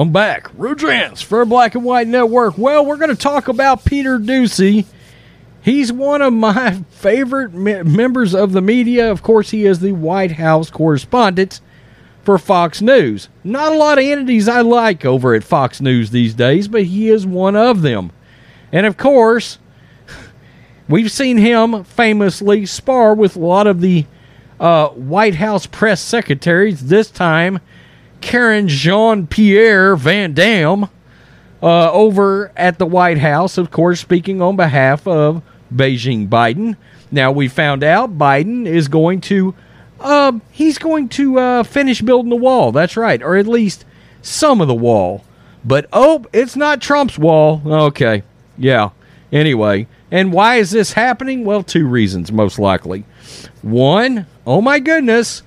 I'm back. Rudrance for Black and White Network. Well, we're going to talk about Peter Doocy. He's one of my favorite me- members of the media. Of course, he is the White House correspondent for Fox News. Not a lot of entities I like over at Fox News these days, but he is one of them. And of course, we've seen him famously spar with a lot of the uh, White House press secretaries. This time, Karen Jean Pierre Van Dam uh, over at the White House, of course, speaking on behalf of Beijing Biden. Now, we found out Biden is going to. Uh, he's going to uh, finish building the wall. That's right, or at least some of the wall. But oh, it's not Trump's wall. Okay, yeah. Anyway, and why is this happening? Well, two reasons, most likely. One, oh my goodness,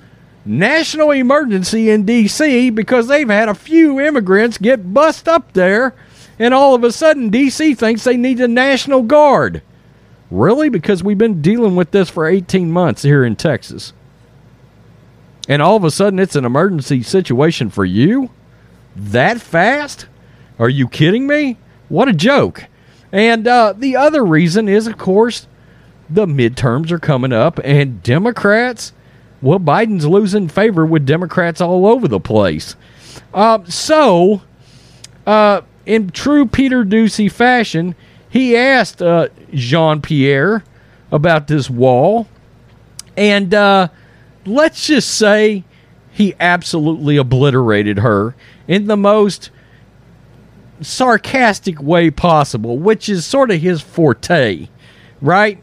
national emergency in D.C. because they've had a few immigrants get bust up there, and all of a sudden D.C. thinks they need the National Guard. Really? Because we've been dealing with this for 18 months here in Texas. And all of a sudden it's an emergency situation for you? That fast? Are you kidding me? What a joke. And uh, the other reason is, of course, the midterms are coming up, and Democrats, well, Biden's losing favor with Democrats all over the place. Uh, so, uh, in true Peter Doocy fashion, he asked uh, Jean Pierre about this wall, and uh, let's just say he absolutely obliterated her in the most sarcastic way possible, which is sort of his forte, right?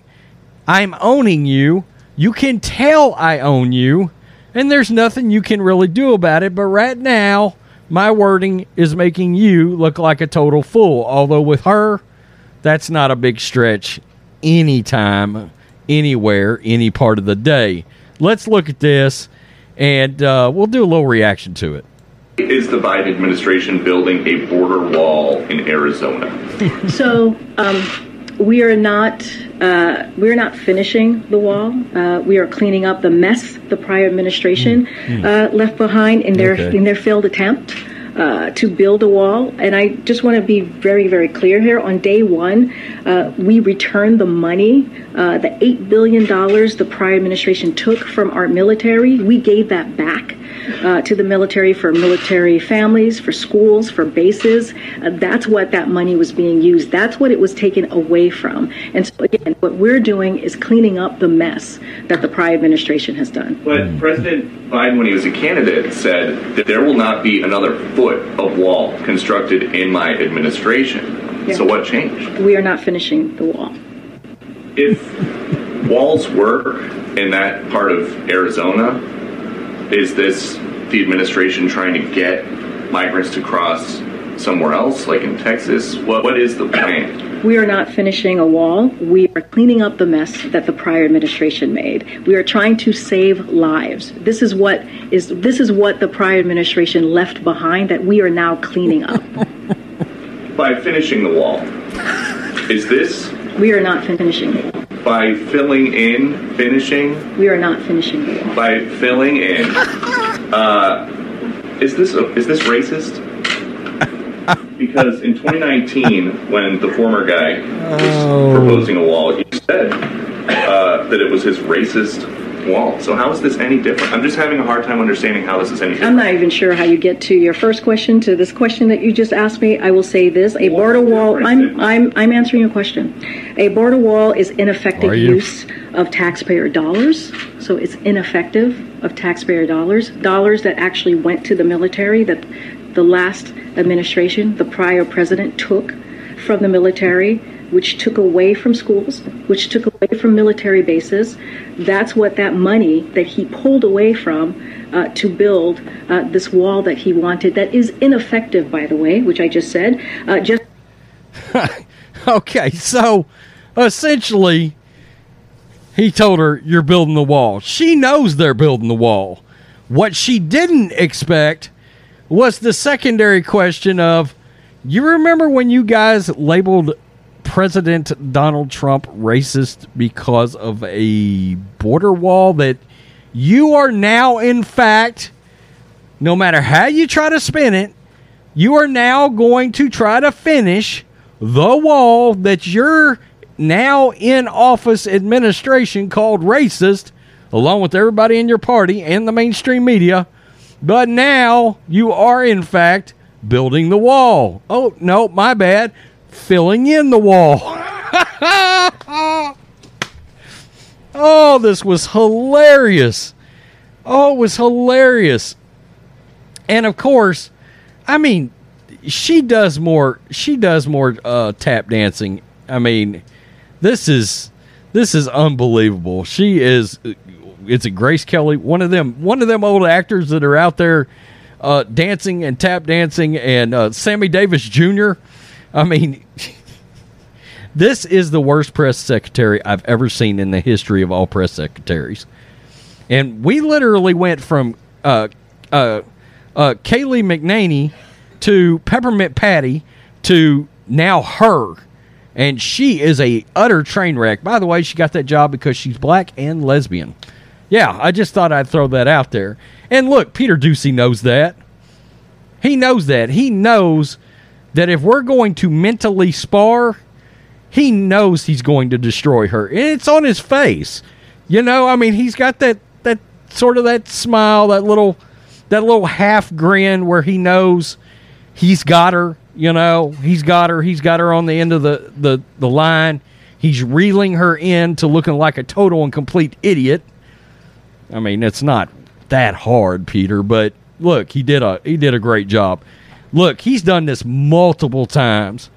I'm owning you. You can tell I own you, and there's nothing you can really do about it. But right now, my wording is making you look like a total fool. Although with her, that's not a big stretch anytime, anywhere, any part of the day. Let's look at this, and uh, we'll do a little reaction to it. Is the Biden administration building a border wall in Arizona? so um, we are not uh, we are not finishing the wall. Uh, we are cleaning up the mess the prior administration mm. uh, left behind in their okay. in their failed attempt. Uh, to build a wall. And I just want to be very, very clear here. On day one, uh, we returned the money, uh, the $8 billion the prior administration took from our military. We gave that back uh, to the military for military families, for schools, for bases. Uh, that's what that money was being used. That's what it was taken away from. And so, again, what we're doing is cleaning up the mess that the prior administration has done. But President Biden, when he was a candidate, said that there will not be another foot of wall constructed in my administration. Yeah. So, what changed? We are not finishing the wall. If walls work in that part of Arizona, is this the administration trying to get migrants to cross somewhere else, like in Texas? What, what is the plan? We are not finishing a wall. We are cleaning up the mess that the prior administration made. We are trying to save lives. This is what is this is what the prior administration left behind that we are now cleaning up. By finishing the wall, is this? We are not finishing it by filling in, finishing. We are not finishing the. By filling in. Uh, is this a, is this racist? because in 2019, when the former guy was oh. proposing a wall, he said uh, that it was his racist wall. So how is this any different? I'm just having a hard time understanding how this is any different. I'm not even sure how you get to your first question to this question that you just asked me. I will say this: a border wall. I'm I'm I'm answering your question. A border wall is ineffective use of taxpayer dollars. So it's ineffective of taxpayer dollars, dollars that actually went to the military that the last administration, the prior president took from the military which took away from schools, which took away from military bases. That's what that money that he pulled away from uh, to build uh, this wall that he wanted, that is ineffective, by the way, which I just said. Uh, just okay, so essentially, he told her, You're building the wall. She knows they're building the wall. What she didn't expect was the secondary question of, you remember when you guys labeled President Donald Trump racist because of a border wall that you are now, in fact, no matter how you try to spin it, you are now going to try to finish the wall that your now in office administration called racist, along with everybody in your party and the mainstream media. But now you are, in fact, building the wall. Oh, no, my bad. Filling in the wall. oh, this was hilarious. Oh, it was hilarious. And of course, I mean, she does more. She does more uh, tap dancing. I mean, this is this is unbelievable. She is. It's a Grace Kelly, one of them, one of them old actors that are out there uh, dancing and tap dancing, and uh, Sammy Davis Jr. I mean, this is the worst press secretary I've ever seen in the history of all press secretaries. And we literally went from uh, uh, uh, Kayleigh McEnany to Peppermint Patty to now her. And she is a utter train wreck. By the way, she got that job because she's black and lesbian. Yeah, I just thought I'd throw that out there. And look, Peter Doocy knows that. He knows that. He knows that if we're going to mentally spar, he knows he's going to destroy her. And it's on his face. You know, I mean, he's got that that sort of that smile, that little that little half grin where he knows he's got her, you know, he's got her, he's got her on the end of the the the line. He's reeling her in to looking like a total and complete idiot. I mean, it's not that hard, Peter, but look, he did a he did a great job. Look, he's done this multiple times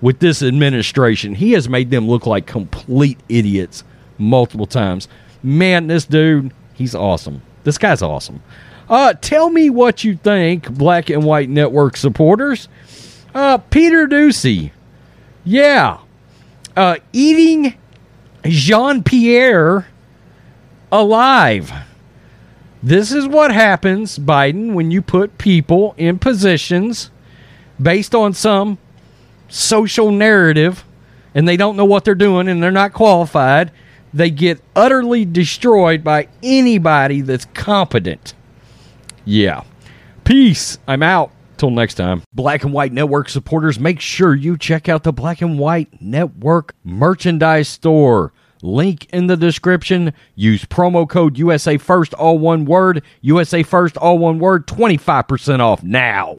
with this administration. He has made them look like complete idiots multiple times. Man, this dude, he's awesome. This guy's awesome. Uh, tell me what you think, Black and White Network supporters. Uh, Peter Doocy, yeah, uh, eating Jean Pierre alive. This is what happens, Biden, when you put people in positions based on some social narrative and they don't know what they're doing and they're not qualified. They get utterly destroyed by anybody that's competent. Yeah. Peace. I'm out. Till next time. Black and White Network supporters, make sure you check out the Black and White Network merchandise store. Link in the description. Use promo code USA First, all one word. USA First, all one word. 25% off now.